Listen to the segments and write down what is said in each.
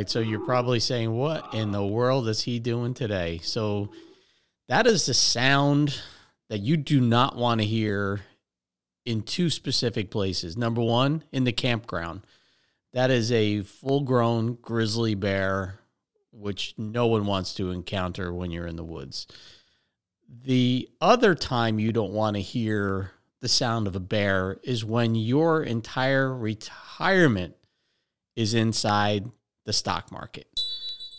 right. So you're probably saying, what in the world is he doing today? So that is the sound that you do not want to hear in two specific places. Number one, in the campground. That is a full grown grizzly bear, which no one wants to encounter when you're in the woods. The other time you don't want to hear the sound of a bear is when your entire retirement is inside the stock market.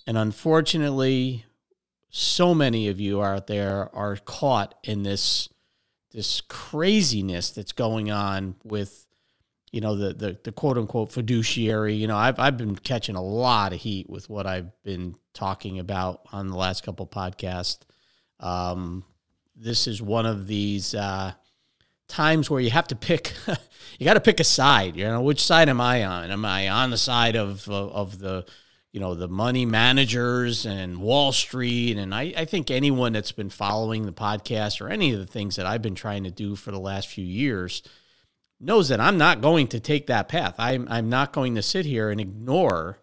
And unfortunately, so many of you out there are caught in this this craziness that's going on with you know the, the the quote unquote fiduciary you know I've I've been catching a lot of heat with what I've been talking about on the last couple podcasts um, this is one of these uh, times where you have to pick you got to pick a side you know which side am i on? Am i on the side of of, of the you know the money managers and wall street? And I, I think anyone that's been following the podcast or any of the things that i've been trying to do for the last few years knows that i'm not going to take that path. I'm, I'm not going to sit here and ignore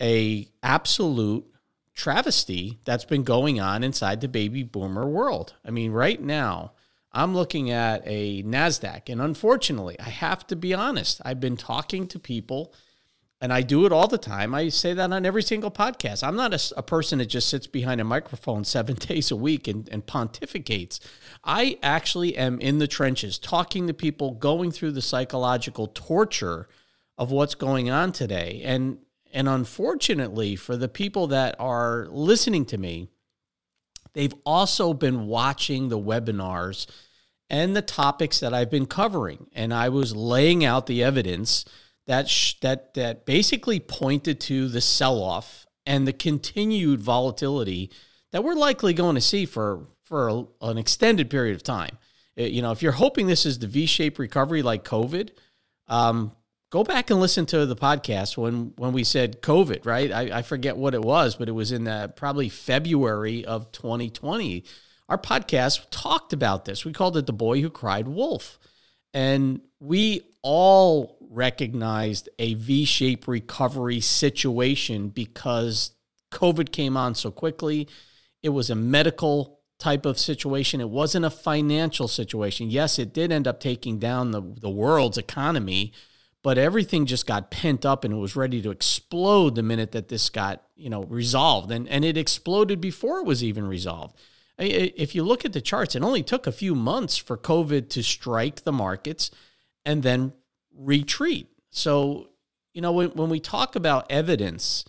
a absolute travesty that's been going on inside the baby boomer world. I mean right now I'm looking at a NASDAQ. And unfortunately, I have to be honest, I've been talking to people and I do it all the time. I say that on every single podcast. I'm not a, a person that just sits behind a microphone seven days a week and, and pontificates. I actually am in the trenches talking to people, going through the psychological torture of what's going on today. And and unfortunately, for the people that are listening to me, they've also been watching the webinars and the topics that I've been covering. And I was laying out the evidence that sh- that that basically pointed to the sell-off and the continued volatility that we're likely going to see for for a, an extended period of time. It, you know, if you're hoping this is the V-shaped recovery like COVID, um, go back and listen to the podcast when when we said COVID. Right, I, I forget what it was, but it was in the, probably February of 2020 our podcast talked about this. We called it The Boy Who Cried Wolf. And we all recognized a V shaped recovery situation because COVID came on so quickly. It was a medical type of situation, it wasn't a financial situation. Yes, it did end up taking down the, the world's economy. But everything just got pent up and it was ready to explode the minute that this got, you know, resolved. And, and it exploded before it was even resolved. If you look at the charts, it only took a few months for COVID to strike the markets and then retreat. So, you know, when, when we talk about evidence,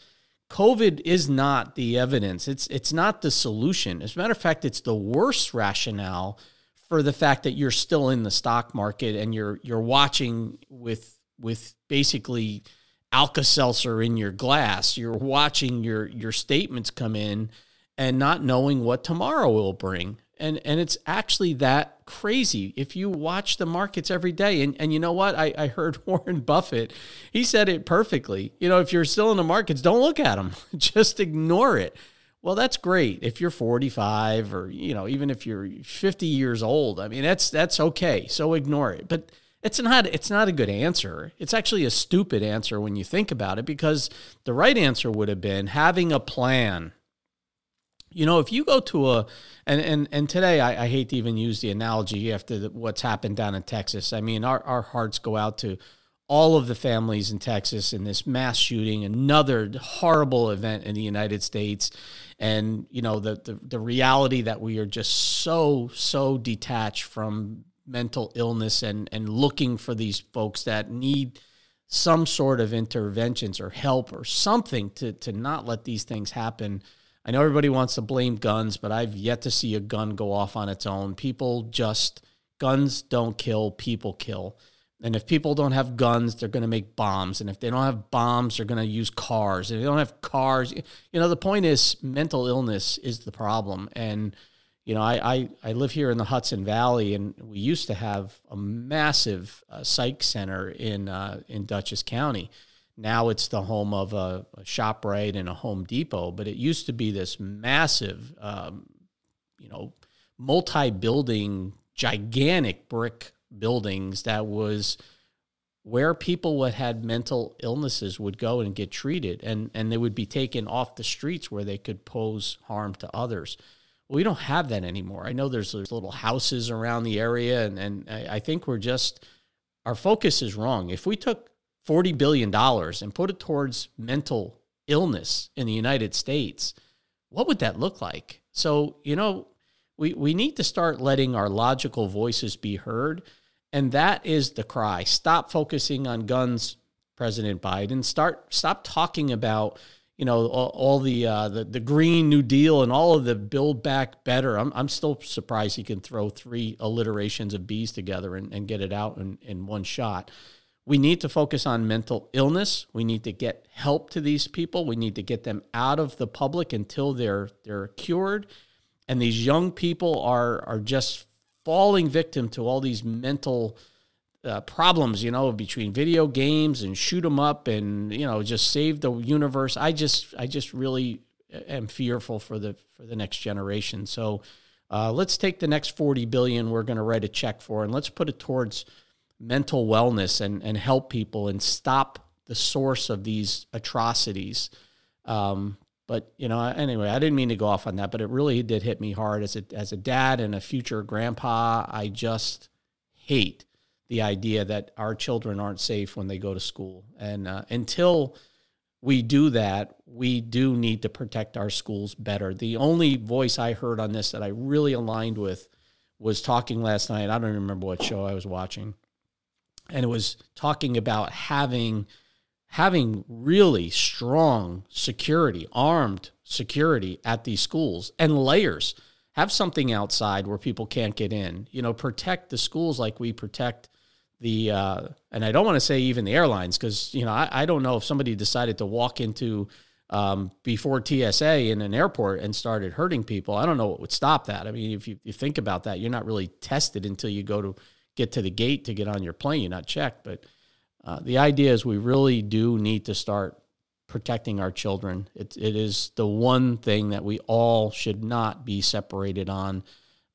COVID is not the evidence. It's it's not the solution. As a matter of fact, it's the worst rationale for the fact that you're still in the stock market and you're you're watching with with basically Alka Seltzer in your glass. You're watching your your statements come in and not knowing what tomorrow will bring. And and it's actually that crazy. If you watch the markets every day, and, and you know what? I, I heard Warren Buffett, he said it perfectly. You know, if you're still in the markets, don't look at them. Just ignore it. Well, that's great. If you're 45 or, you know, even if you're 50 years old, I mean, that's that's okay. So ignore it. But it's not it's not a good answer. It's actually a stupid answer when you think about it because the right answer would have been having a plan you know, if you go to a and and and today I, I hate to even use the analogy after the, what's happened down in Texas. I mean, our our hearts go out to all of the families in Texas in this mass shooting, another horrible event in the United States, and you know the the, the reality that we are just so so detached from mental illness and and looking for these folks that need some sort of interventions or help or something to to not let these things happen I know everybody wants to blame guns, but I've yet to see a gun go off on its own. People just, guns don't kill, people kill. And if people don't have guns, they're going to make bombs. And if they don't have bombs, they're going to use cars. If they don't have cars, you know, the point is mental illness is the problem. And, you know, I, I, I live here in the Hudson Valley, and we used to have a massive uh, psych center in, uh, in Dutchess County. Now it's the home of a, a ShopRite and a Home Depot, but it used to be this massive, um, you know, multi-building, gigantic brick buildings that was where people that had mental illnesses would go and get treated and, and they would be taken off the streets where they could pose harm to others. Well, we don't have that anymore. I know there's, there's little houses around the area, and, and I, I think we're just, our focus is wrong. If we took $40 billion and put it towards mental illness in the United States, what would that look like? So, you know, we, we need to start letting our logical voices be heard. And that is the cry. Stop focusing on guns, President Biden. Start stop talking about you know all, all the, uh, the the Green New Deal and all of the Build Back Better. I'm I'm still surprised he can throw three alliterations of B's together and, and get it out in, in one shot. We need to focus on mental illness. We need to get help to these people. We need to get them out of the public until they're they're cured. And these young people are are just falling victim to all these mental uh, problems, you know, between video games and shoot them up and you know just save the universe. I just I just really am fearful for the for the next generation. So uh, let's take the next forty billion we're going to write a check for and let's put it towards mental wellness and, and help people and stop the source of these atrocities. Um, but you know, anyway, I didn't mean to go off on that, but it really did hit me hard as a as a dad and a future grandpa. I just hate the idea that our children aren't safe when they go to school, and uh, until we do that, we do need to protect our schools better. The only voice I heard on this that I really aligned with was talking last night. I don't remember what show I was watching, and it was talking about having having really strong security, armed security at these schools and layers. Have something outside where people can't get in. You know, protect the schools like we protect the uh, and I don't want to say even the airlines because you know I, I don't know if somebody decided to walk into um, before TSA in an airport and started hurting people. I don't know what would stop that. I mean, if you, you think about that, you're not really tested until you go to get to the gate to get on your plane. You're not checked, but uh, the idea is we really do need to start protecting our children. It, it is the one thing that we all should not be separated on.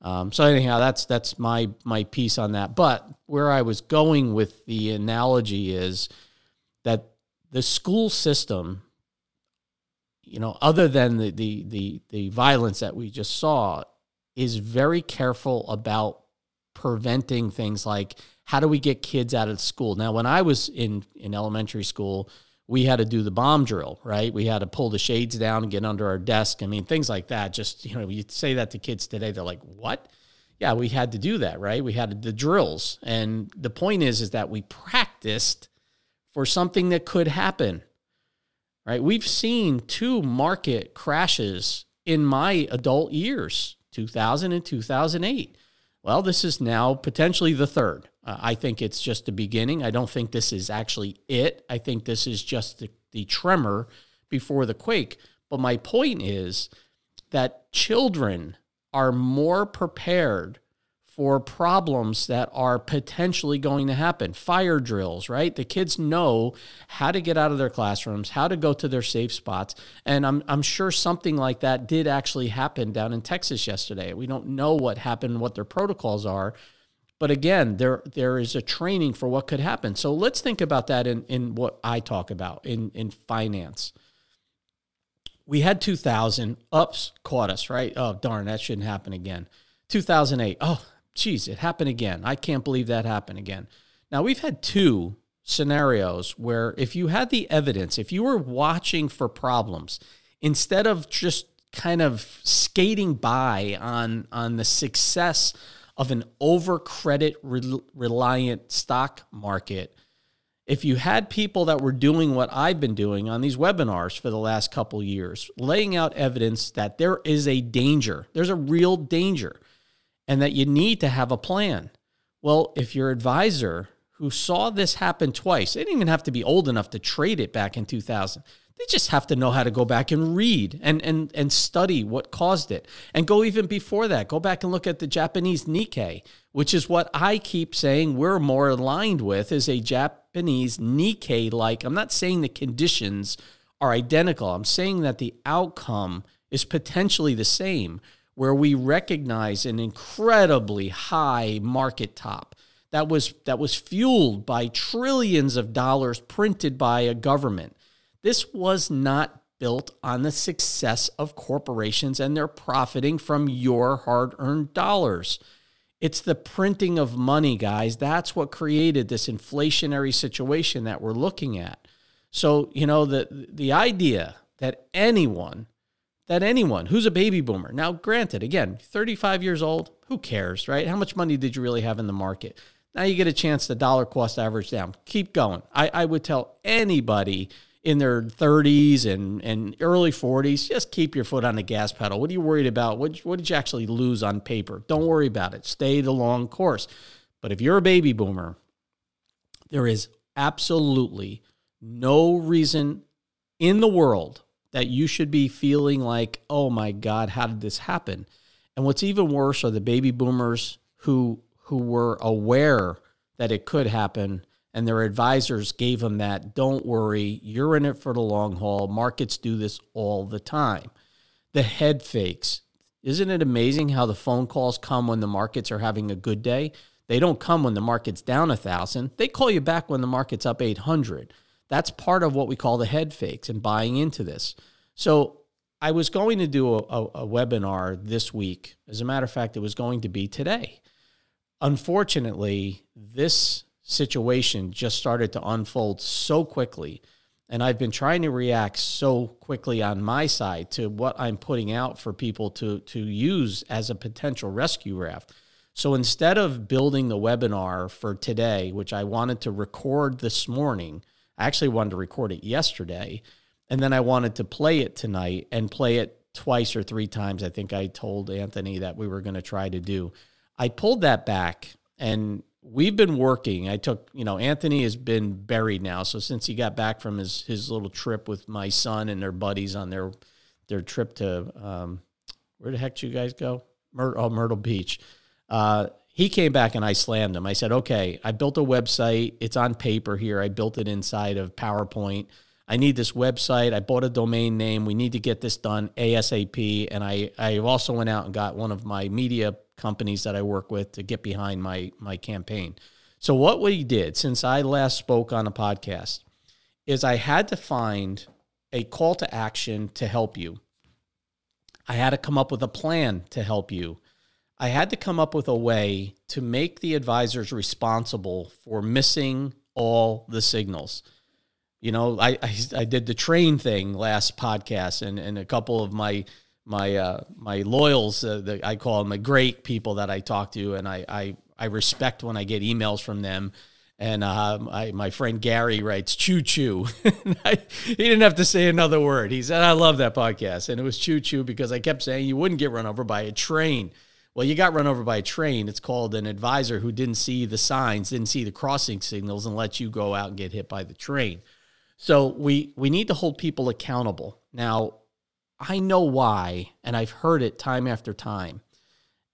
Um, so anyhow, that's that's my my piece on that. But where I was going with the analogy is that the school system, you know, other than the the the, the violence that we just saw, is very careful about preventing things like how do we get kids out of school? Now, when I was in, in elementary school, we had to do the bomb drill, right? We had to pull the shades down and get under our desk. I mean, things like that. Just, you know, you say that to kids today, they're like, what? Yeah, we had to do that, right? We had the drills. And the point is, is that we practiced for something that could happen, right? We've seen two market crashes in my adult years, 2000 and 2008. Well, this is now potentially the third. Uh, I think it's just the beginning. I don't think this is actually it. I think this is just the, the tremor before the quake. But my point is that children are more prepared for problems that are potentially going to happen. Fire drills, right? The kids know how to get out of their classrooms, how to go to their safe spots. And I'm, I'm sure something like that did actually happen down in Texas yesterday. We don't know what happened, what their protocols are. But again, there there is a training for what could happen. So let's think about that in, in what I talk about in, in finance. We had 2000, ups caught us, right? Oh, darn, that shouldn't happen again. 2008, oh, geez, it happened again. I can't believe that happened again. Now, we've had two scenarios where if you had the evidence, if you were watching for problems, instead of just kind of skating by on, on the success of an over credit reliant stock market, if you had people that were doing what I've been doing on these webinars for the last couple years, laying out evidence that there is a danger, there's a real danger and that you need to have a plan. Well, if your advisor who saw this happen twice, they didn't even have to be old enough to trade it back in 2000. They just have to know how to go back and read and, and, and study what caused it. And go even before that. Go back and look at the Japanese Nikkei, which is what I keep saying we're more aligned with is a Japanese Nikkei like. I'm not saying the conditions are identical. I'm saying that the outcome is potentially the same where we recognize an incredibly high market top that was that was fueled by trillions of dollars printed by a government. This was not built on the success of corporations and they're profiting from your hard-earned dollars. It's the printing of money, guys. That's what created this inflationary situation that we're looking at. So, you know, the the idea that anyone that anyone who's a baby boomer. Now, granted, again, 35 years old, who cares, right? How much money did you really have in the market? Now you get a chance to dollar cost average down. Keep going. I, I would tell anybody in their 30s and, and early 40s, just keep your foot on the gas pedal. What are you worried about? What, what did you actually lose on paper? Don't worry about it. Stay the long course. But if you're a baby boomer, there is absolutely no reason in the world that you should be feeling like, oh my God, how did this happen? And what's even worse are the baby boomers who who were aware that it could happen and their advisors gave them that don't worry, you're in it for the long haul. Markets do this all the time. The head fakes. Isn't it amazing how the phone calls come when the markets are having a good day? They don't come when the market's down a thousand. They call you back when the market's up 800. That's part of what we call the head fakes and buying into this. So I was going to do a, a, a webinar this week. As a matter of fact, it was going to be today. Unfortunately, this situation just started to unfold so quickly. And I've been trying to react so quickly on my side to what I'm putting out for people to, to use as a potential rescue raft. So instead of building the webinar for today, which I wanted to record this morning, I actually wanted to record it yesterday. And then I wanted to play it tonight and play it twice or three times. I think I told Anthony that we were going to try to do. I pulled that back and we've been working. I took, you know, Anthony has been buried now. So since he got back from his his little trip with my son and their buddies on their their trip to um, where the heck did you guys go? Myr- oh, Myrtle Beach. Uh, he came back and I slammed him. I said, "Okay, I built a website. It's on paper here. I built it inside of PowerPoint. I need this website. I bought a domain name. We need to get this done ASAP." And I I also went out and got one of my media companies that I work with to get behind my my campaign. So what we did since I last spoke on a podcast is I had to find a call to action to help you. I had to come up with a plan to help you. I had to come up with a way to make the advisors responsible for missing all the signals. You know, I, I, I did the train thing last podcast, and, and a couple of my my uh, my loyals, uh, the, I call them the great people that I talk to, and I I, I respect when I get emails from them. And uh, my friend Gary writes choo choo. he didn't have to say another word. He said, "I love that podcast," and it was choo choo because I kept saying you wouldn't get run over by a train. Well, you got run over by a train. It's called an advisor who didn't see the signs, didn't see the crossing signals, and let you go out and get hit by the train. So we we need to hold people accountable. Now, I know why, and I've heard it time after time.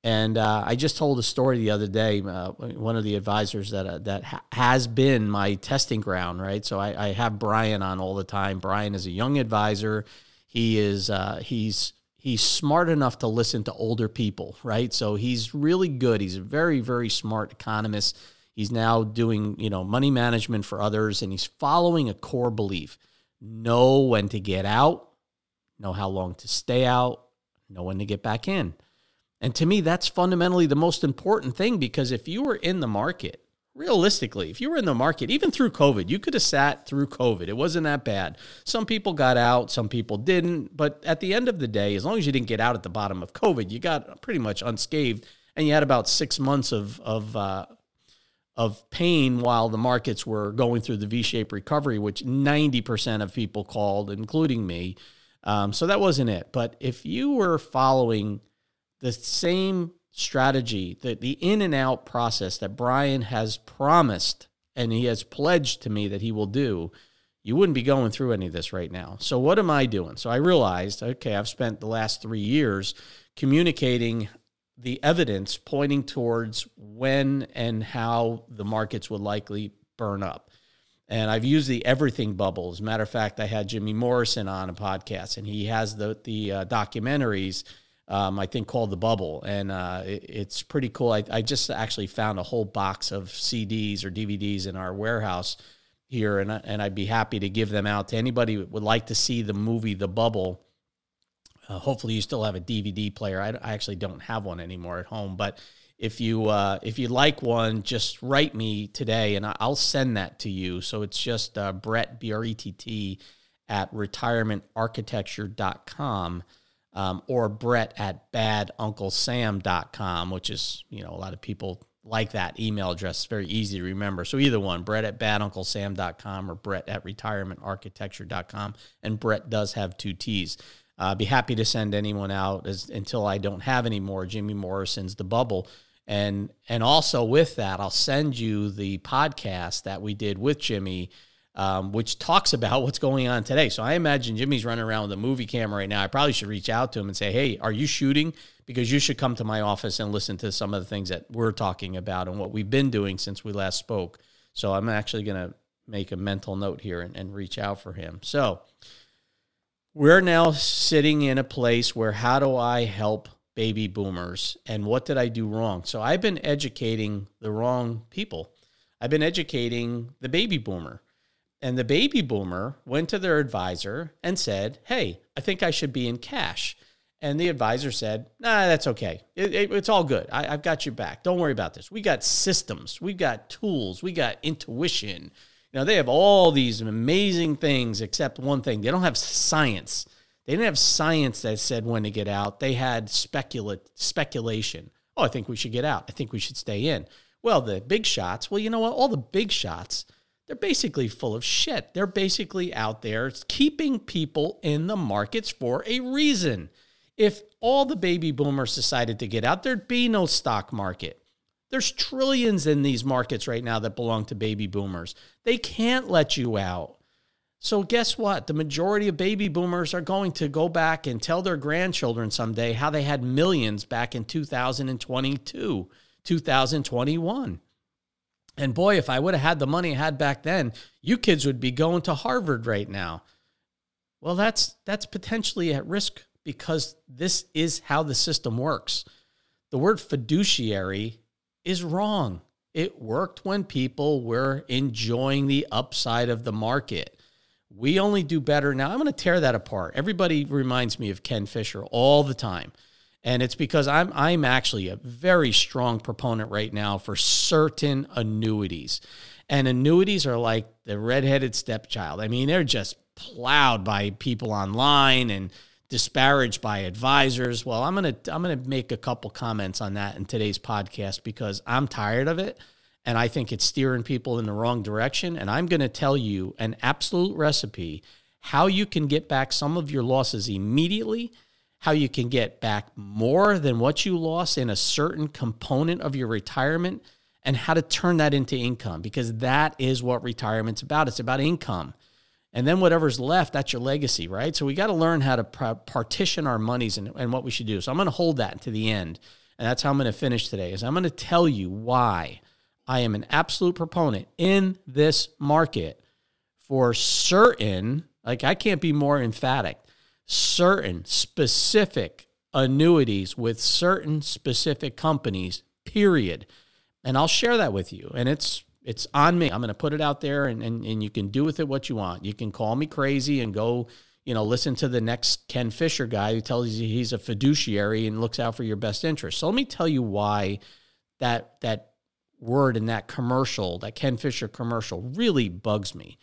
And uh, I just told a story the other day. Uh, one of the advisors that uh, that ha- has been my testing ground, right? So I, I, have Brian on all the time. Brian is a young advisor. He is uh, he's he's smart enough to listen to older people, right? So he's really good. He's a very very smart economist. He's now doing you know money management for others, and he's following a core belief: know when to get out know how long to stay out, know when to get back in. And to me, that's fundamentally the most important thing because if you were in the market, realistically, if you were in the market, even through COVID, you could have sat through COVID. It wasn't that bad. Some people got out, some people didn't. But at the end of the day, as long as you didn't get out at the bottom of COVID, you got pretty much unscathed. And you had about six months of, of, uh, of pain while the markets were going through the V shaped recovery, which 90% of people called, including me. Um, so that wasn't it. But if you were following the same strategy, the, the in and out process that Brian has promised and he has pledged to me that he will do, you wouldn't be going through any of this right now. So, what am I doing? So, I realized okay, I've spent the last three years communicating the evidence pointing towards when and how the markets would likely burn up. And I've used the everything bubble. As a matter of fact, I had Jimmy Morrison on a podcast, and he has the the uh, documentaries um, I think called the Bubble, and uh, it, it's pretty cool. I, I just actually found a whole box of CDs or DVDs in our warehouse here, and I, and I'd be happy to give them out to anybody would like to see the movie The Bubble. Uh, hopefully, you still have a DVD player. I, I, actually don't have one anymore at home, but if you uh, if you like one, just write me today, and I'll send that to you. So it's just uh, Brett B R E T T at retirementarchitecture.com um, or Brett at badunclesam.com, which is, you know, a lot of people like that email address. It's very easy to remember. So either one, Brett at badunclesam.com or Brett at retirementarchitecture.com. And Brett does have two T's. Uh, be happy to send anyone out as, until I don't have any more. Jimmy Morrison's The Bubble. And and also with that, I'll send you the podcast that we did with Jimmy um, which talks about what's going on today. So I imagine Jimmy's running around with a movie camera right now. I probably should reach out to him and say, hey, are you shooting? Because you should come to my office and listen to some of the things that we're talking about and what we've been doing since we last spoke. So I'm actually going to make a mental note here and, and reach out for him. So we're now sitting in a place where how do I help baby boomers and what did I do wrong? So I've been educating the wrong people. I've been educating the baby boomer. And the baby boomer went to their advisor and said, Hey, I think I should be in cash. And the advisor said, Nah, that's okay. It, it, it's all good. I, I've got you back. Don't worry about this. We got systems, we've got tools, we got intuition. Know, they have all these amazing things except one thing they don't have science. They didn't have science that said when to get out. They had specula- speculation. Oh, I think we should get out. I think we should stay in. Well, the big shots, well, you know what? All the big shots they're basically full of shit. They're basically out there keeping people in the markets for a reason. If all the baby boomers decided to get out, there'd be no stock market. There's trillions in these markets right now that belong to baby boomers. They can't let you out. So, guess what? The majority of baby boomers are going to go back and tell their grandchildren someday how they had millions back in 2022, 2021. And boy, if I would have had the money I had back then, you kids would be going to Harvard right now. Well, that's that's potentially at risk because this is how the system works. The word fiduciary is wrong. It worked when people were enjoying the upside of the market. We only do better now. I'm going to tear that apart. Everybody reminds me of Ken Fisher all the time and it's because I'm I'm actually a very strong proponent right now for certain annuities. And annuities are like the redheaded stepchild. I mean, they're just plowed by people online and disparaged by advisors. Well, I'm going to I'm going to make a couple comments on that in today's podcast because I'm tired of it and I think it's steering people in the wrong direction and I'm going to tell you an absolute recipe how you can get back some of your losses immediately how you can get back more than what you lost in a certain component of your retirement and how to turn that into income because that is what retirement's about. It's about income. And then whatever's left, that's your legacy, right? So we got to learn how to partition our monies and, and what we should do. So I'm going to hold that to the end. And that's how I'm going to finish today is I'm going to tell you why I am an absolute proponent in this market for certain, like I can't be more emphatic certain specific annuities with certain specific companies, period. And I'll share that with you. And it's it's on me. I'm going to put it out there and, and, and you can do with it what you want. You can call me crazy and go, you know, listen to the next Ken Fisher guy who tells you he's a fiduciary and looks out for your best interest. So let me tell you why that that word in that commercial, that Ken Fisher commercial really bugs me.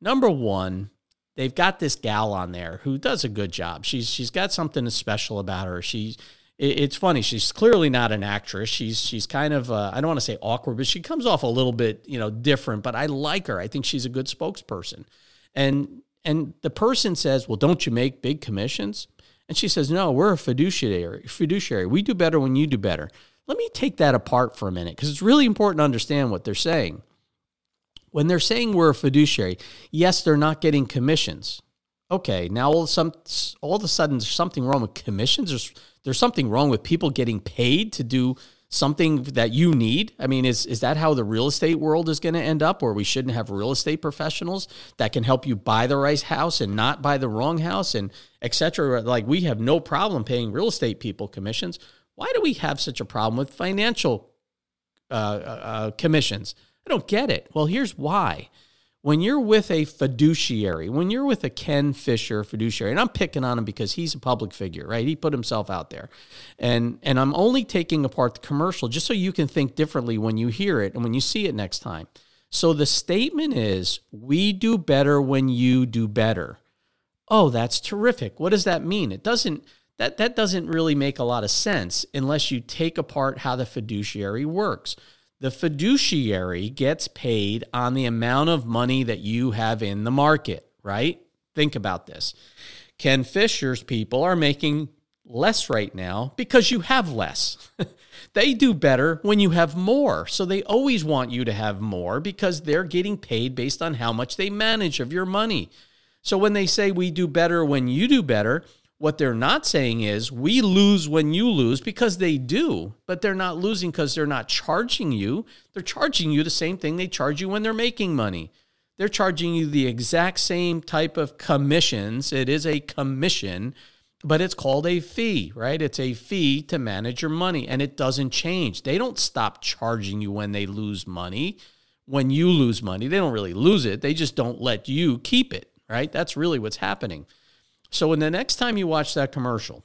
Number one, they've got this gal on there who does a good job. She's she's got something special about her. She it's funny. She's clearly not an actress. She's she's kind of uh, I don't want to say awkward, but she comes off a little bit you know different. But I like her. I think she's a good spokesperson. And and the person says, "Well, don't you make big commissions?" And she says, "No, we're a fiduciary. Fiduciary. We do better when you do better." Let me take that apart for a minute because it's really important to understand what they're saying. When they're saying we're a fiduciary, yes, they're not getting commissions. Okay, now all of, some, all of a sudden there's something wrong with commissions. There's, there's something wrong with people getting paid to do something that you need? I mean, is is that how the real estate world is going to end up, where we shouldn't have real estate professionals that can help you buy the right house and not buy the wrong house and etc. Like we have no problem paying real estate people commissions. Why do we have such a problem with financial uh, uh, uh commissions? I don't get it. Well, here's why when you're with a fiduciary, when you're with a Ken Fisher fiduciary, and I'm picking on him because he's a public figure, right? He put himself out there. And and I'm only taking apart the commercial just so you can think differently when you hear it and when you see it next time. So the statement is, we do better when you do better. Oh, that's terrific. What does that mean? It doesn't that that doesn't really make a lot of sense unless you take apart how the fiduciary works the fiduciary gets paid on the amount of money that you have in the market, right? Think about this. Ken Fisher's people are making less right now because you have less. they do better when you have more. So they always want you to have more because they're getting paid based on how much they manage of your money. So when they say we do better when you do better, what they're not saying is we lose when you lose because they do, but they're not losing because they're not charging you. They're charging you the same thing they charge you when they're making money. They're charging you the exact same type of commissions. It is a commission, but it's called a fee, right? It's a fee to manage your money and it doesn't change. They don't stop charging you when they lose money. When you lose money, they don't really lose it. They just don't let you keep it, right? That's really what's happening. So, when the next time you watch that commercial,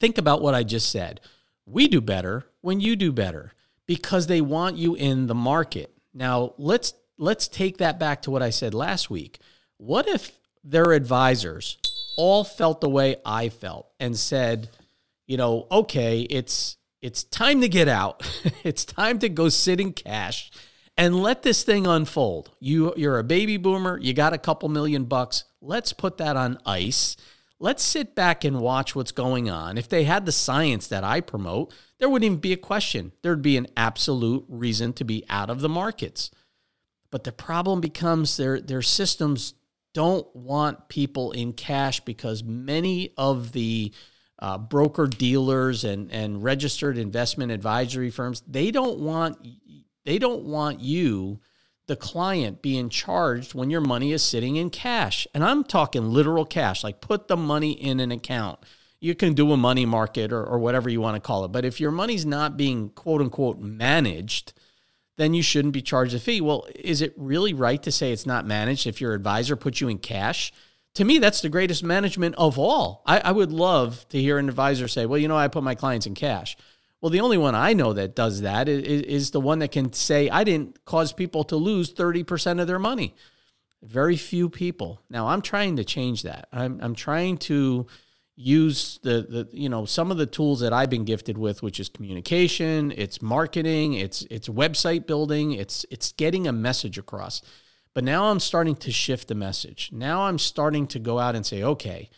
think about what I just said. We do better when you do better because they want you in the market. Now, let's let's take that back to what I said last week. What if their advisors all felt the way I felt and said, you know, okay, it's it's time to get out. it's time to go sit in cash and let this thing unfold. You you're a baby boomer, you got a couple million bucks. Let's put that on ice. Let's sit back and watch what's going on. If they had the science that I promote, there wouldn't even be a question. There'd be an absolute reason to be out of the markets. But the problem becomes their their systems don't want people in cash because many of the uh, broker dealers and and registered investment advisory firms they don't want they don't want you, the client, being charged when your money is sitting in cash. And I'm talking literal cash, like put the money in an account. You can do a money market or, or whatever you want to call it. But if your money's not being quote unquote managed, then you shouldn't be charged a fee. Well, is it really right to say it's not managed if your advisor puts you in cash? To me, that's the greatest management of all. I, I would love to hear an advisor say, well, you know, I put my clients in cash. Well, the only one I know that does that is, is the one that can say, I didn't cause people to lose 30% of their money. Very few people. Now, I'm trying to change that. I'm, I'm trying to use the, the you know some of the tools that I've been gifted with which is communication it's marketing it's it's website building it's it's getting a message across but now I'm starting to shift the message now I'm starting to go out and say okay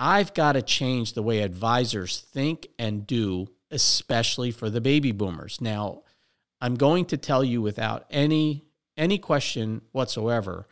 I've got to change the way advisors think and do especially for the baby boomers. Now, I'm going to tell you without any any question whatsoever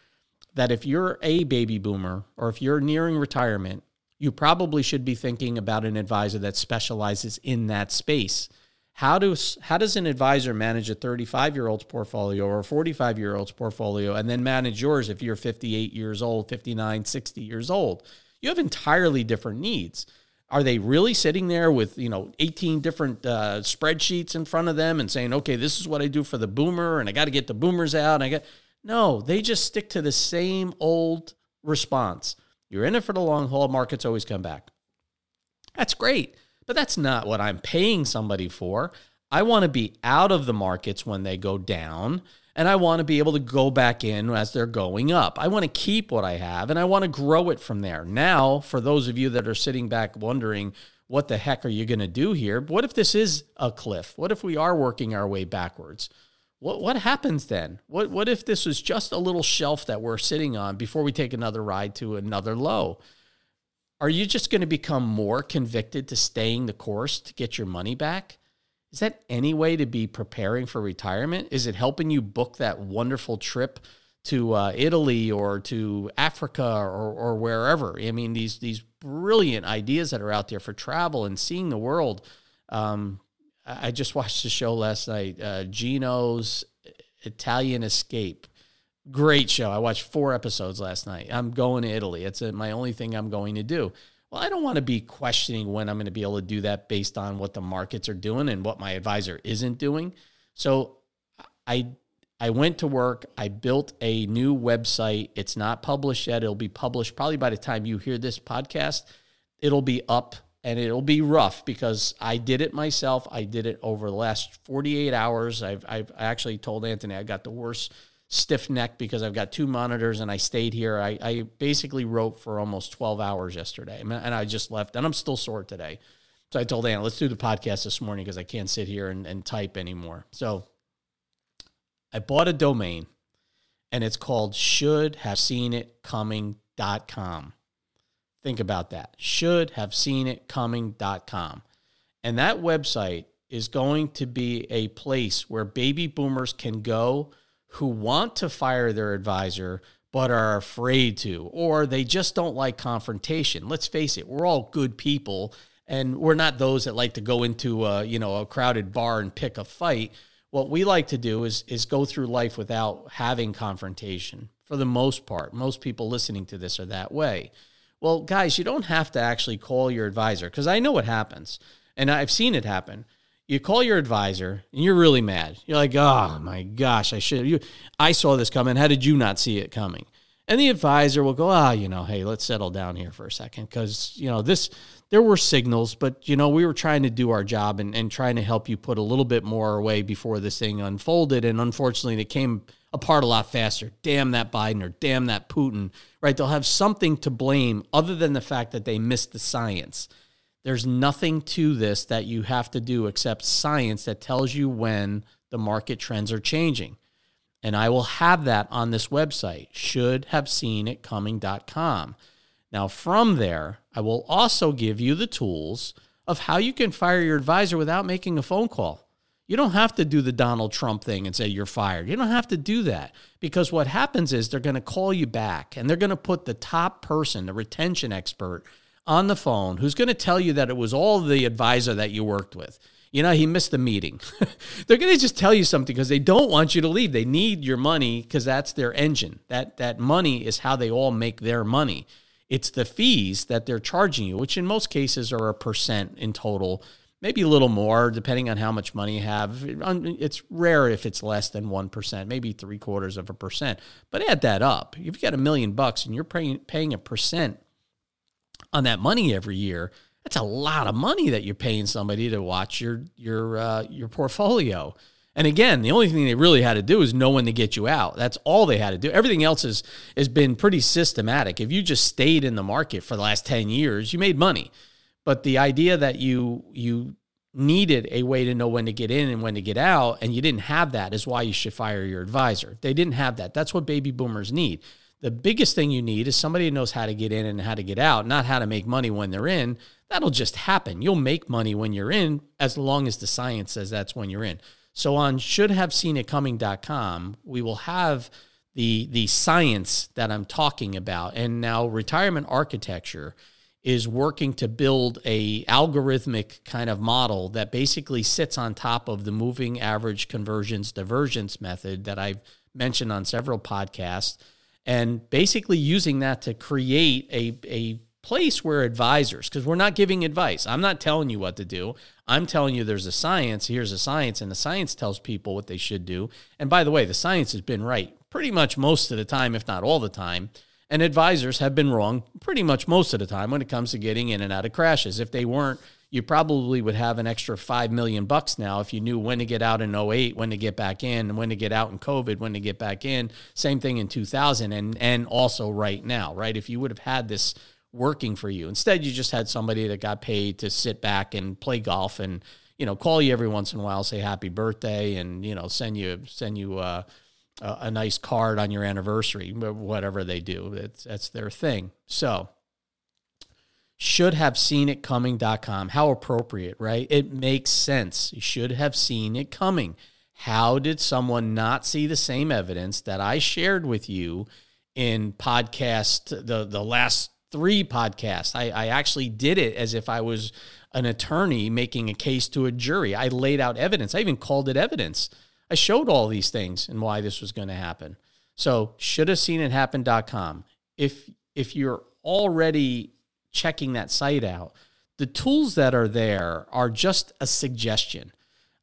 that if you're a baby boomer or if you're nearing retirement, you probably should be thinking about an advisor that specializes in that space. How does how does an advisor manage a 35 year old's portfolio or a 45 year old's portfolio and then manage yours if you're 58 years old, 59, 60 years old? You have entirely different needs. Are they really sitting there with you know 18 different uh, spreadsheets in front of them and saying, okay, this is what I do for the boomer, and I got to get the boomers out? And I got no. They just stick to the same old response. You're in it for the long haul. Markets always come back. That's great, but that's not what I'm paying somebody for. I want to be out of the markets when they go down and I want to be able to go back in as they're going up. I want to keep what I have and I want to grow it from there. Now, for those of you that are sitting back wondering, what the heck are you going to do here? What if this is a cliff? What if we are working our way backwards? What what happens then? What what if this is just a little shelf that we're sitting on before we take another ride to another low? Are you just going to become more convicted to staying the course to get your money back? Is that any way to be preparing for retirement? Is it helping you book that wonderful trip to uh, Italy or to Africa or, or wherever? I mean, these these brilliant ideas that are out there for travel and seeing the world. Um, I just watched the show last night, uh, Gino's Italian Escape. Great show. I watched four episodes last night. I'm going to Italy. It's a, my only thing I'm going to do. Well, I don't want to be questioning when I'm going to be able to do that based on what the markets are doing and what my advisor isn't doing. So I I went to work. I built a new website. It's not published yet. It'll be published probably by the time you hear this podcast. It'll be up and it'll be rough because I did it myself. I did it over the last 48 hours. I've, I've actually told Anthony I got the worst stiff neck because I've got two monitors and I stayed here. I, I basically wrote for almost 12 hours yesterday and I just left and I'm still sore today. So I told Anna, let's do the podcast this morning because I can't sit here and, and type anymore. So I bought a domain and it's called should have seen it coming.com. Think about that. Should have seen it coming.com. And that website is going to be a place where baby boomers can go who want to fire their advisor but are afraid to, or they just don't like confrontation. Let's face it, we're all good people, and we're not those that like to go into a, you know a crowded bar and pick a fight. What we like to do is is go through life without having confrontation. For the most part, most people listening to this are that way. Well, guys, you don't have to actually call your advisor because I know what happens, and I've seen it happen you call your advisor and you're really mad. You're like, oh my gosh, I should. You, I saw this coming. How did you not see it coming? And the advisor will go, ah, oh, you know, hey, let's settle down here for a second because you know this. There were signals, but you know we were trying to do our job and, and trying to help you put a little bit more away before this thing unfolded. And unfortunately, it came apart a lot faster. Damn that Biden or damn that Putin, right? They'll have something to blame other than the fact that they missed the science. There's nothing to this that you have to do except science that tells you when the market trends are changing. And I will have that on this website, should have seen it coming.com. Now, from there, I will also give you the tools of how you can fire your advisor without making a phone call. You don't have to do the Donald Trump thing and say you're fired. You don't have to do that because what happens is they're going to call you back and they're going to put the top person, the retention expert, on the phone who's going to tell you that it was all the advisor that you worked with. You know, he missed the meeting. They're going to just tell you something because they don't want you to leave. They need your money because that's their engine. That that money is how they all make their money. It's the fees that they're charging you, which in most cases are a percent in total, maybe a little more depending on how much money you have. It's rare if it's less than 1%, maybe three quarters of a percent. But add that up. If you got a million bucks and you're paying, paying a percent on that money every year, that's a lot of money that you're paying somebody to watch your your uh, your portfolio. And again, the only thing they really had to do is know when to get you out. That's all they had to do. Everything else has has been pretty systematic. If you just stayed in the market for the last 10 years, you made money. But the idea that you you needed a way to know when to get in and when to get out and you didn't have that is why you should fire your advisor. They didn't have that. That's what baby boomers need. The biggest thing you need is somebody who knows how to get in and how to get out, not how to make money when they're in. That'll just happen. You'll make money when you're in as long as the science says that's when you're in. So on shouldhaveseenitcoming.com, we will have the the science that I'm talking about. And now retirement architecture is working to build a algorithmic kind of model that basically sits on top of the moving average convergence divergence method that I've mentioned on several podcasts and basically using that to create a, a place where advisors, because we're not giving advice. I'm not telling you what to do. I'm telling you there's a science, here's a science, and the science tells people what they should do. And by the way, the science has been right pretty much most of the time, if not all the time. And advisors have been wrong pretty much most of the time when it comes to getting in and out of crashes. If they weren't you probably would have an extra 5 million bucks now if you knew when to get out in 08, when to get back in, and when to get out in COVID, when to get back in. Same thing in 2000 and and also right now, right? If you would have had this working for you. Instead, you just had somebody that got paid to sit back and play golf and, you know, call you every once in a while, say happy birthday and, you know, send you send you uh, a, a nice card on your anniversary, whatever they do. It's, that's their thing. So, should have seen it coming.com. How appropriate, right? It makes sense. You should have seen it coming. How did someone not see the same evidence that I shared with you in podcast the the last three podcasts. I, I actually did it as if I was an attorney making a case to a jury. I laid out evidence. I even called it evidence. I showed all these things and why this was going to happen. So should have seen it happen.com. If if you're already checking that site out, the tools that are there are just a suggestion.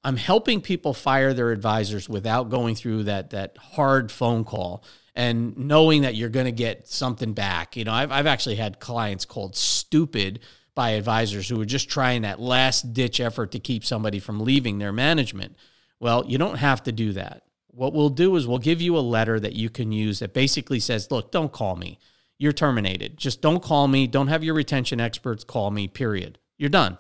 I'm helping people fire their advisors without going through that that hard phone call and knowing that you're going to get something back. You know, I've I've actually had clients called stupid by advisors who were just trying that last ditch effort to keep somebody from leaving their management. Well, you don't have to do that. What we'll do is we'll give you a letter that you can use that basically says, "Look, don't call me. You're terminated. Just don't call me. Don't have your retention experts call me. Period. You're done."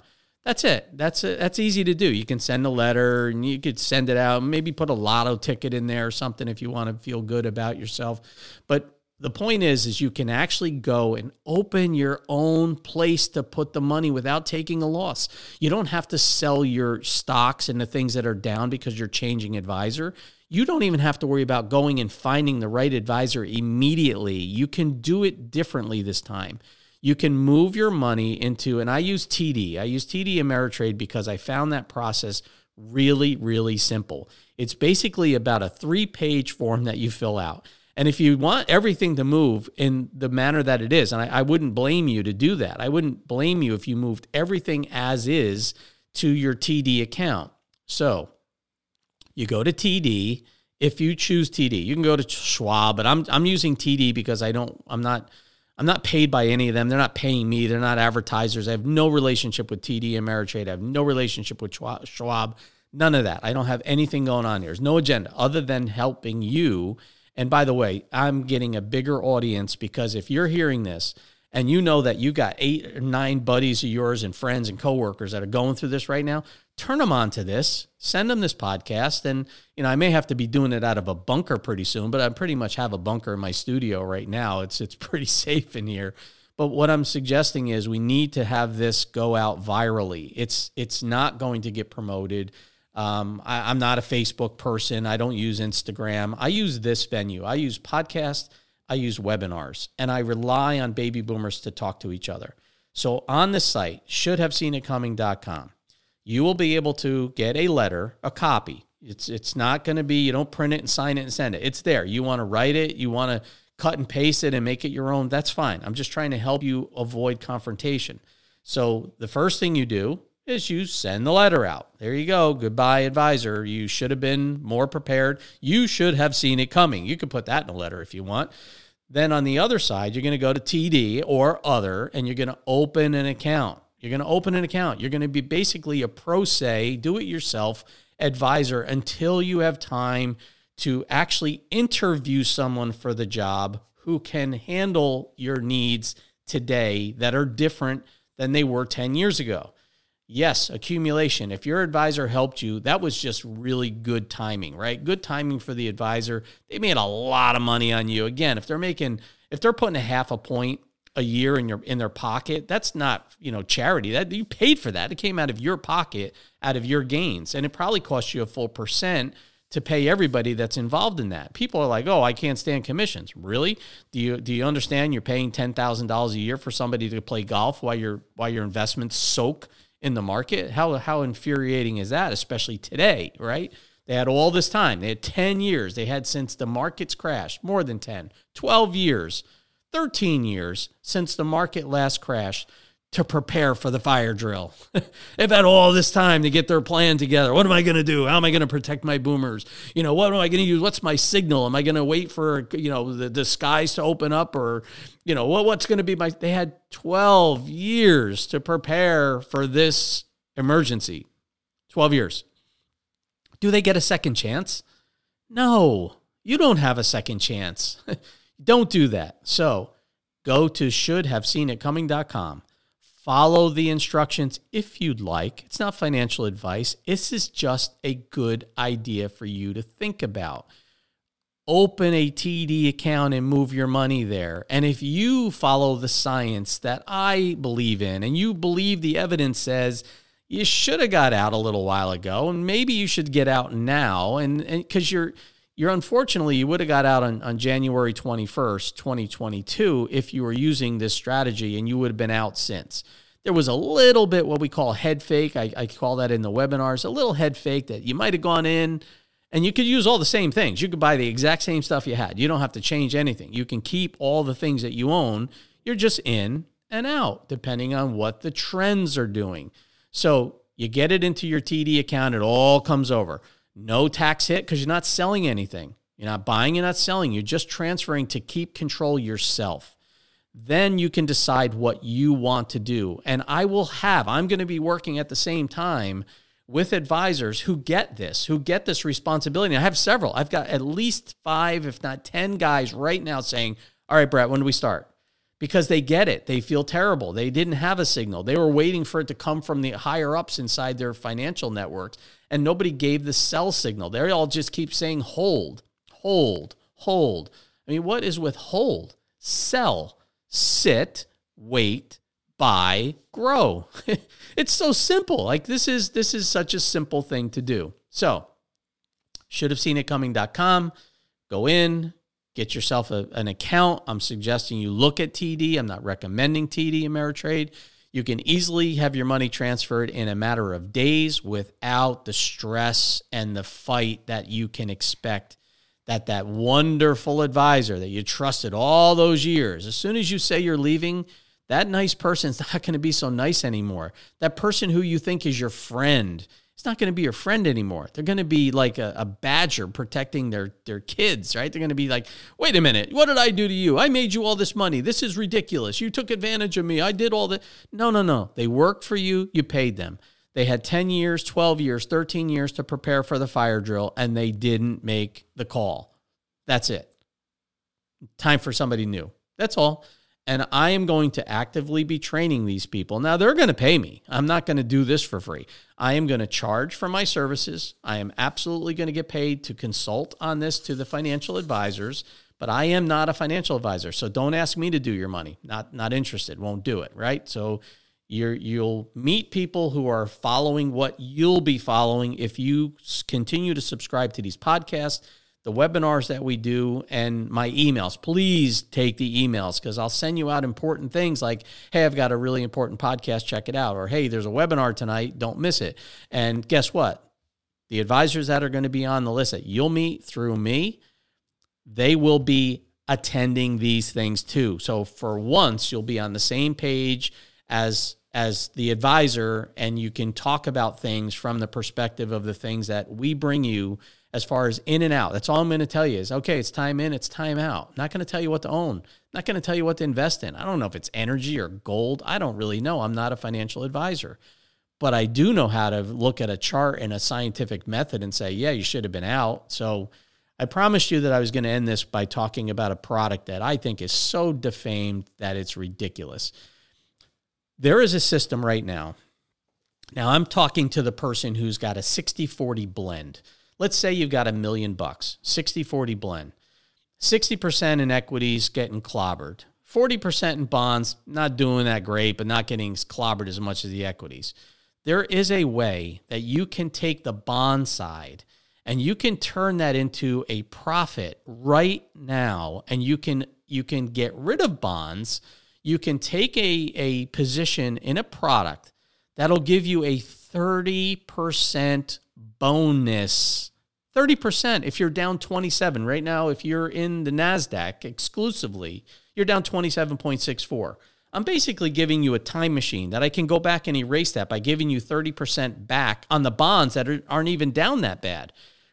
That's it. That's that's easy to do. You can send a letter and you could send it out. Maybe put a lotto ticket in there or something if you want to feel good about yourself. But the point is, is you can actually go and open your own place to put the money without taking a loss. You don't have to sell your stocks and the things that are down because you're changing advisor. You don't even have to worry about going and finding the right advisor immediately. You can do it differently this time you can move your money into, and I use TD. I use TD Ameritrade because I found that process really, really simple. It's basically about a three page form that you fill out. And if you want everything to move in the manner that it is, and I, I, wouldn't blame you to do that, I wouldn't blame you if you moved everything as is to your TD account. So you go to TD. If you choose TD, you can go to Schwab, but I'm I'm using TD because I don't I'm not I'm not paid by any of them. They're not paying me. They're not advertisers. I have no relationship with TD Ameritrade. I have no relationship with Schwab. None of that. I don't have anything going on here. There's no agenda other than helping you. And by the way, I'm getting a bigger audience because if you're hearing this and you know that you got eight or nine buddies of yours and friends and coworkers that are going through this right now, turn them on to this, send them this podcast. And, you know, I may have to be doing it out of a bunker pretty soon, but I pretty much have a bunker in my studio right now. It's, it's pretty safe in here. But what I'm suggesting is we need to have this go out virally. It's, it's not going to get promoted. Um, I, I'm not a Facebook person. I don't use Instagram. I use this venue. I use podcasts. I use webinars, and I rely on baby boomers to talk to each other. So on the site, should you will be able to get a letter, a copy. It's it's not going to be you don't print it and sign it and send it. It's there. You want to write it, you want to cut and paste it and make it your own. That's fine. I'm just trying to help you avoid confrontation. So the first thing you do is you send the letter out. There you go. Goodbye, advisor. You should have been more prepared. You should have seen it coming. You could put that in a letter if you want. Then on the other side, you're going to go to TD or other and you're going to open an account. You're going to open an account. You're going to be basically a pro se, do it yourself advisor until you have time to actually interview someone for the job who can handle your needs today that are different than they were 10 years ago. Yes, accumulation. If your advisor helped you, that was just really good timing, right? Good timing for the advisor. They made a lot of money on you. Again, if they're making, if they're putting a half a point a year in your in their pocket that's not you know charity. That you paid for that. It came out of your pocket out of your gains. And it probably cost you a full percent to pay everybody that's involved in that. People are like oh i can't stand commissions. Really? Do you do you understand you're paying $10000 a year for somebody to play golf while your while your investments soak in the market? How how infuriating is that especially today right? They had all this time. They had 10 years. They had since the markets crashed more than 10 12 years 13 years since the market last crashed to prepare for the fire drill. They've had all this time to get their plan together. What am I going to do? How am I going to protect my boomers? You know, what am I going to use? What's my signal? Am I going to wait for, you know, the, the skies to open up or, you know, what, what's going to be my, they had 12 years to prepare for this emergency. 12 years. Do they get a second chance? No, you don't have a second chance. Don't do that. So go to shouldhaveseenitcoming.com. Follow the instructions if you'd like. It's not financial advice. This is just a good idea for you to think about. Open a TD account and move your money there. And if you follow the science that I believe in and you believe the evidence says you should have got out a little while ago and maybe you should get out now and because you're you're unfortunately you would have got out on, on January 21st, 2022 if you were using this strategy and you would have been out since. There was a little bit what we call head fake. I, I call that in the webinars, a little head fake that you might have gone in and you could use all the same things. You could buy the exact same stuff you had. You don't have to change anything. You can keep all the things that you own. You're just in and out depending on what the trends are doing. So you get it into your TD account, it all comes over. No tax hit because you're not selling anything. You're not buying, you're not selling. You're just transferring to keep control yourself. Then you can decide what you want to do. And I will have, I'm going to be working at the same time with advisors who get this, who get this responsibility. I have several. I've got at least five, if not 10 guys right now saying, All right, Brett, when do we start? Because they get it. They feel terrible. They didn't have a signal. They were waiting for it to come from the higher ups inside their financial networks and nobody gave the sell signal. They all just keep saying hold, hold, hold. I mean, what is with hold? Sell, sit, wait, buy, grow. it's so simple. Like this is this is such a simple thing to do. So, should have seen it coming.com. Go in, get yourself a, an account. I'm suggesting you look at TD. I'm not recommending TD Ameritrade. You can easily have your money transferred in a matter of days without the stress and the fight that you can expect that that wonderful advisor that you trusted all those years as soon as you say you're leaving that nice person's not going to be so nice anymore. That person who you think is your friend it's not going to be your friend anymore. They're going to be like a, a, badger protecting their their kids, right? They're going to be like, wait a minute, what did I do to you? I made you all this money. This is ridiculous. You took advantage of me. I did all that. No, no, no. They worked for you. You paid them. They had 10 years, 12 years, 13 years to prepare for the fire drill, and they didn't make the call. That's it. Time for somebody new. That's all and I am going to actively be training these people. Now, they're going to pay me. I'm not going to do this for free. I am going to charge for my services. I am absolutely going to get paid to consult on this to the financial advisors, but I am not a financial advisor. So don't ask me to do your money. Not not interested. Won't do it, right? So you're, you'll meet people who are following what you'll be following if you continue to subscribe to these podcasts the webinars that we do, and my emails. Please take the emails because I'll send you out important things like, hey, I've got a really important podcast, check it out. Or, hey, there's a webinar tonight, don't miss it. And guess what? The advisors that are going to be on the list that you'll meet through me, they will be attending these things too. So for once, you'll be on the same page as as the advisor and you can talk about things from the perspective of the things that we bring you as far as in and out. That's all I'm going to tell you is okay, it's time in, it's time out. Not going to tell you what to own. Not going to tell you what to invest in. I don't know if it's energy or gold. I don't really know. I'm not a financial advisor. But I do know how to look at a chart and a scientific method and say, yeah, you should have been out. So I promised you that I was going to end this by talking about a product that I think is so defamed that it's ridiculous. There is a system right now. Now I'm talking to the person who's got a 60 40 blend. Let's say you've got a million bucks, 60 40 blend. 60% in equities getting clobbered. 40% in bonds, not doing that great, but not getting clobbered as much as the equities. There is a way that you can take the bond side and you can turn that into a profit right now and you can you can get rid of bonds. You can take a, a position in a product that'll give you a 30% bonus 30% if you're down 27 right now if you're in the nasdaq exclusively you're down 27.64 i'm basically giving you a time machine that i can go back and erase that by giving you 30% back on the bonds that aren't even down that bad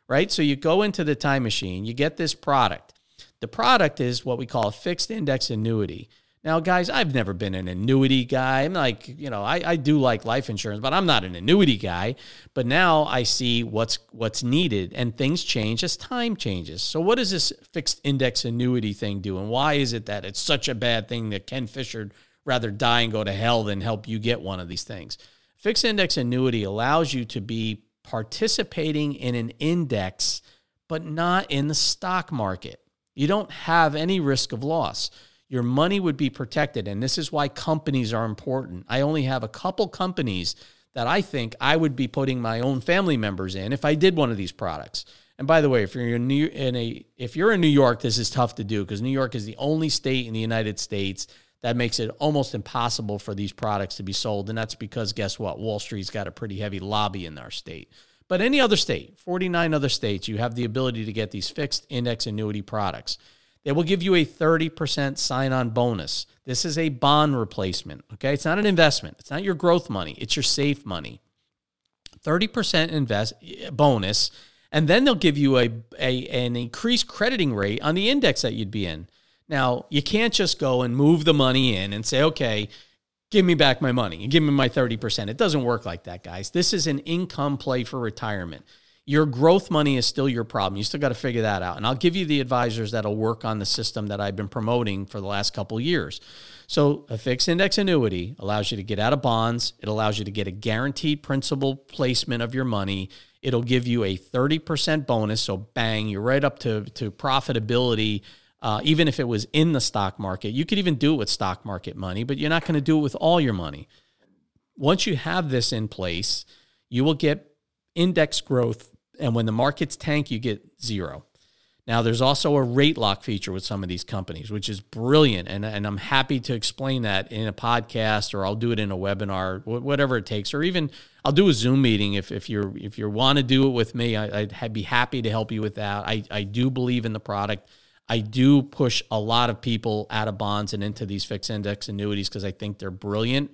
right? So you go into the time machine you get this product. The product is what we call a fixed index annuity now, guys, I've never been an annuity guy. I'm like, you know, I, I do like life insurance, but I'm not an annuity guy. But now I see what's what's needed and things change as time changes. So what does this fixed index annuity thing do? And why is it that it's such a bad thing that Ken Fisher rather die and go to hell than help you get one of these things? Fixed index annuity allows you to be participating in an index, but not in the stock market. You don't have any risk of loss your money would be protected. And this is why companies are important. I only have a couple companies that I think I would be putting my own family members in if I did one of these products. And by the way, if you're in, New, in a if you're in New York, this is tough to do because New York is the only state in the United States that makes it almost impossible for these products to be sold. And that's because guess what? Wall Street's got a pretty heavy lobby in our state. But any other state, 49 other states, you have the ability to get these fixed index annuity products. They will give you a 30% sign on bonus. This is a bond replacement. Okay. It's not an investment, it's not your growth money, it's your safe money. 30% invest bonus. And then they'll give you a, a an increased crediting rate on the index that you'd be in. Now, you can't just go and move the money in and say, okay, give me back my money, give me my 30%. It doesn't work like that, guys. This is an income play for retirement. Your growth money is still your problem. You still got to figure that out. And I'll give you the advisors that'll work on the system that I've been promoting for the last couple years. So, a fixed index annuity allows you to get out of bonds, it allows you to get a guaranteed principal placement of your money. It'll give you a 30% bonus. So, bang, you're right up to, to profitability. Uh, even if it was in the stock market, you could even do it with stock market money, but you're not going to do it with all your money. Once you have this in place, you will get index growth and when the markets tank, you get zero. Now, there's also a rate lock feature with some of these companies, which is brilliant. And, and I'm happy to explain that in a podcast or I'll do it in a webinar, whatever it takes, or even I'll do a Zoom meeting if, if you're if you want to do it with me. I, would be happy to help you with that. I, I do believe in the product. I do push a lot of people out of bonds and into these fixed index annuities because I think they're brilliant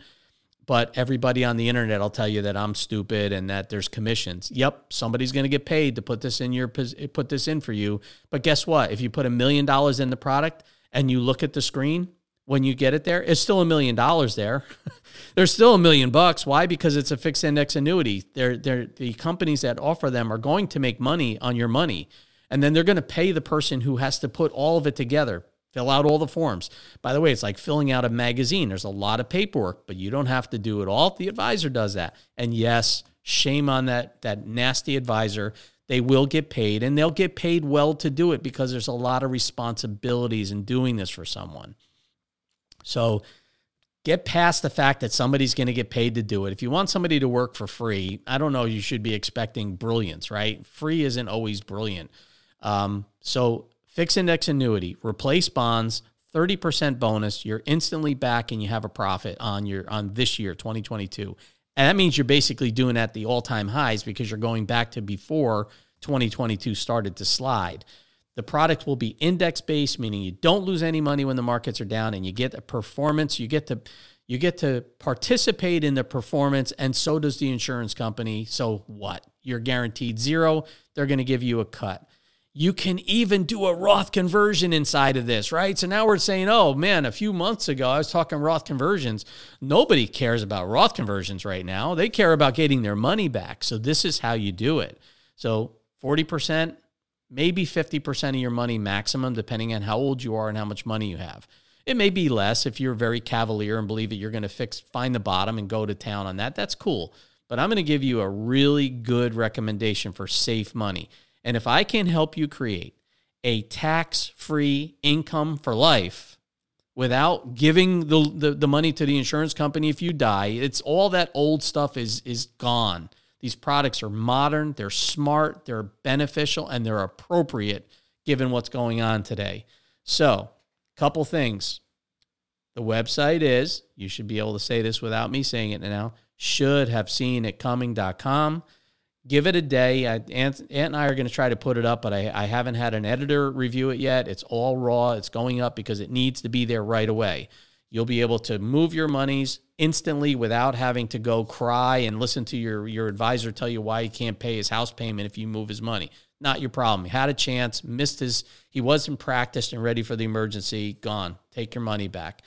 but everybody on the internet will tell you that I'm stupid and that there's commissions. Yep, somebody's going to get paid to put this in your put this in for you. But guess what? If you put a million dollars in the product and you look at the screen when you get it there, it's still a million dollars there. There's still a million bucks. Why? Because it's a fixed index annuity. They're, they're, the companies that offer them are going to make money on your money. And then they're going to pay the person who has to put all of it together Fill out all the forms. By the way, it's like filling out a magazine. There's a lot of paperwork, but you don't have to do it all. The advisor does that. And yes, shame on that that nasty advisor. They will get paid and they'll get paid well to do it because there's a lot of responsibilities in doing this for someone. So get past the fact that somebody's going to get paid to do it. If you want somebody to work for free, I don't know, you should be expecting brilliance, right? Free isn't always brilliant. Um, so fixed index annuity, replace bonds, 30% bonus, you're instantly back and you have a profit on your on this year, 2022. And that means you're basically doing at the all-time highs because you're going back to before 2022 started to slide. The product will be index based, meaning you don't lose any money when the markets are down and you get a performance, you get to you get to participate in the performance and so does the insurance company. So what? You're guaranteed zero, they're going to give you a cut. You can even do a Roth conversion inside of this, right? So now we're saying, oh man, a few months ago I was talking Roth conversions. Nobody cares about Roth conversions right now. They care about getting their money back. So this is how you do it. So 40%, maybe 50% of your money maximum, depending on how old you are and how much money you have. It may be less if you're very cavalier and believe that you're going to fix, find the bottom and go to town on that. That's cool. But I'm going to give you a really good recommendation for safe money. And if I can help you create a tax free income for life without giving the, the, the, money to the insurance company if you die, it's all that old stuff is, is gone. These products are modern, they're smart, they're beneficial, and they're appropriate given what's going on today. So, couple things. The website is, you should be able to say this without me saying it now, should have seen it coming.com give it a day. I, Ant and I are going to try to put it up, but I, I haven't had an editor review it yet. It's all raw. It's going up because it needs to be there right away. You'll be able to move your monies instantly without having to go cry and listen to your, your advisor tell you why he can't pay his house payment if you move his money. Not your problem. He had a chance, missed his, he wasn't practiced and ready for the emergency. Gone. Take your money back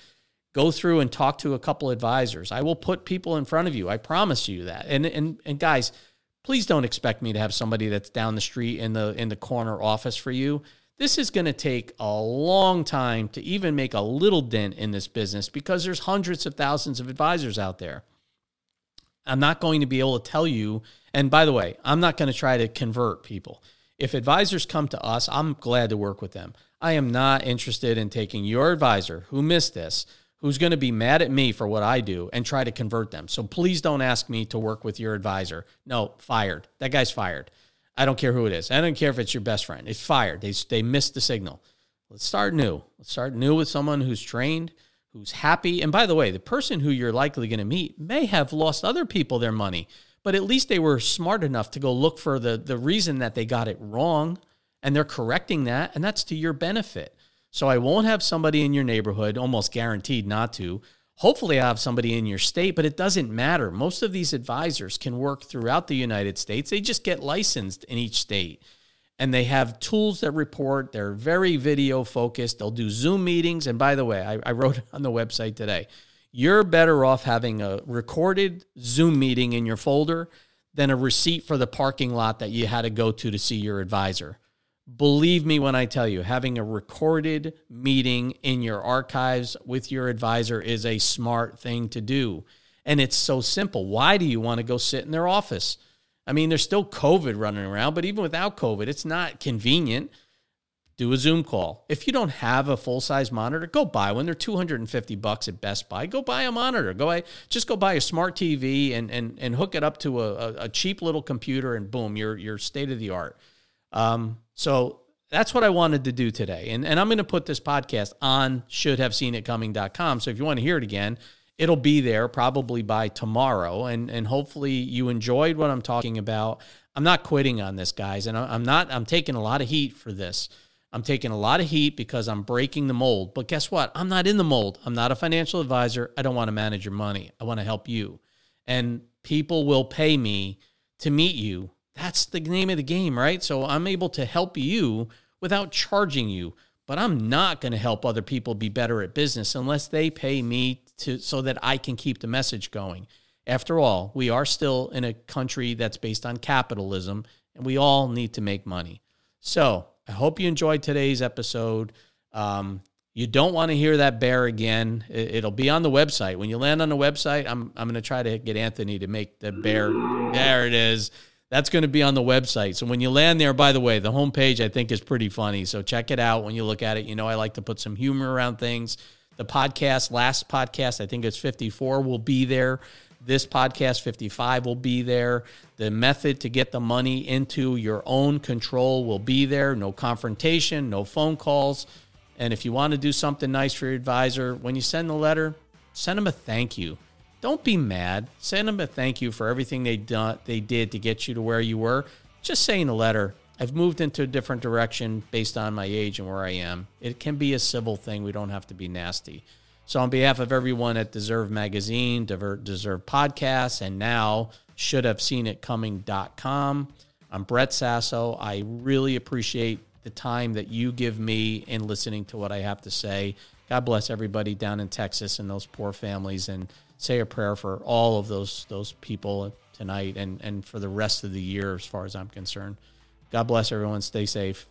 go through and talk to a couple advisors. I will put people in front of you. I promise you that. And and and guys, please don't expect me to have somebody that's down the street in the in the corner office for you. This is going to take a long time to even make a little dent in this business because there's hundreds of thousands of advisors out there. I'm not going to be able to tell you and by the way, I'm not going to try to convert people. If advisors come to us, I'm glad to work with them. I am not interested in taking your advisor who missed this who's going to be mad at me for what I do and try to convert them. So please don't ask me to work with your advisor. No, fired. That guy's fired. I don't care who it is. I don't care if it's your best friend. It's fired. They, they missed the signal. Let's start new. Let's start new with someone who's trained, who's happy. And by the way, the person who you're likely going to meet may have lost other people their money, but at least they were smart enough to go look for the, the reason that they got it wrong and they're correcting that. And that's to your benefit. So I won't have somebody in your neighborhood, almost guaranteed not to, Hopefully, I have somebody in your state, but it doesn't matter. Most of these advisors can work throughout the United States. They just get licensed in each state and they have tools that report. They're very video focused. They'll do Zoom meetings. And by the way, I, I wrote on the website today you're better off having a recorded Zoom meeting in your folder than a receipt for the parking lot that you had to go to to see your advisor. Believe me when I tell you, having a recorded meeting in your archives with your advisor is a smart thing to do. And it's so simple. Why do you want to go sit in their office? I mean, there's still COVID running around, but even without COVID, it's not convenient. Do a Zoom call. If you don't have a full size monitor, go buy one. They're 250 bucks at Best Buy. Go buy a monitor. Go buy, just go buy a smart TV and and and hook it up to a, a, cheap little computer, and boom, you're you're state of the art. Um, so that's what I wanted to do today. And, and I'm going to put this podcast on shouldhaveseenitcoming.com. So if you want to hear it again, it'll be there probably by tomorrow. And, and hopefully you enjoyed what I'm talking about. I'm not quitting on this, guys. And I'm not, I'm taking a lot of heat for this. I'm taking a lot of heat because I'm breaking the mold. But guess what? I'm not in the mold. I'm not a financial advisor. I don't want to manage your money. I want to help you. And people will pay me to meet you that's the name of the game, right? So I'm able to help you without charging you, but I'm not going to help other people be better at business unless they pay me to so that I can keep the message going. After all, we are still in a country that's based on capitalism and we all need to make money. So, I hope you enjoyed today's episode. Um, you don't want to hear that bear again. It'll be on the website. When you land on the website, I'm, I'm going to try to get Anthony to make the bear. There it is. That's going to be on the website. So when you land there, by the way, the homepage I think is pretty funny. So check it out when you look at it. You know, I like to put some humor around things. The podcast, last podcast, I think it's 54, will be there. This podcast, 55, will be there. The method to get the money into your own control will be there. No confrontation, no phone calls. And if you want to do something nice for your advisor, when you send the letter, send them a thank you. Don't be mad. Send them a thank you for everything they done they did to get you to where you were. Just saying a letter. I've moved into a different direction based on my age and where I am. It can be a civil thing. We don't have to be nasty. So, on behalf of everyone at Deserve Magazine, Deserve Podcasts, and now should have seen it coming.com, I'm Brett Sasso. I really appreciate the time that you give me in listening to what I have to say. God bless everybody down in Texas and those poor families. And say a prayer for all of those those people tonight and and for the rest of the year as far as I'm concerned. God bless everyone. Stay safe.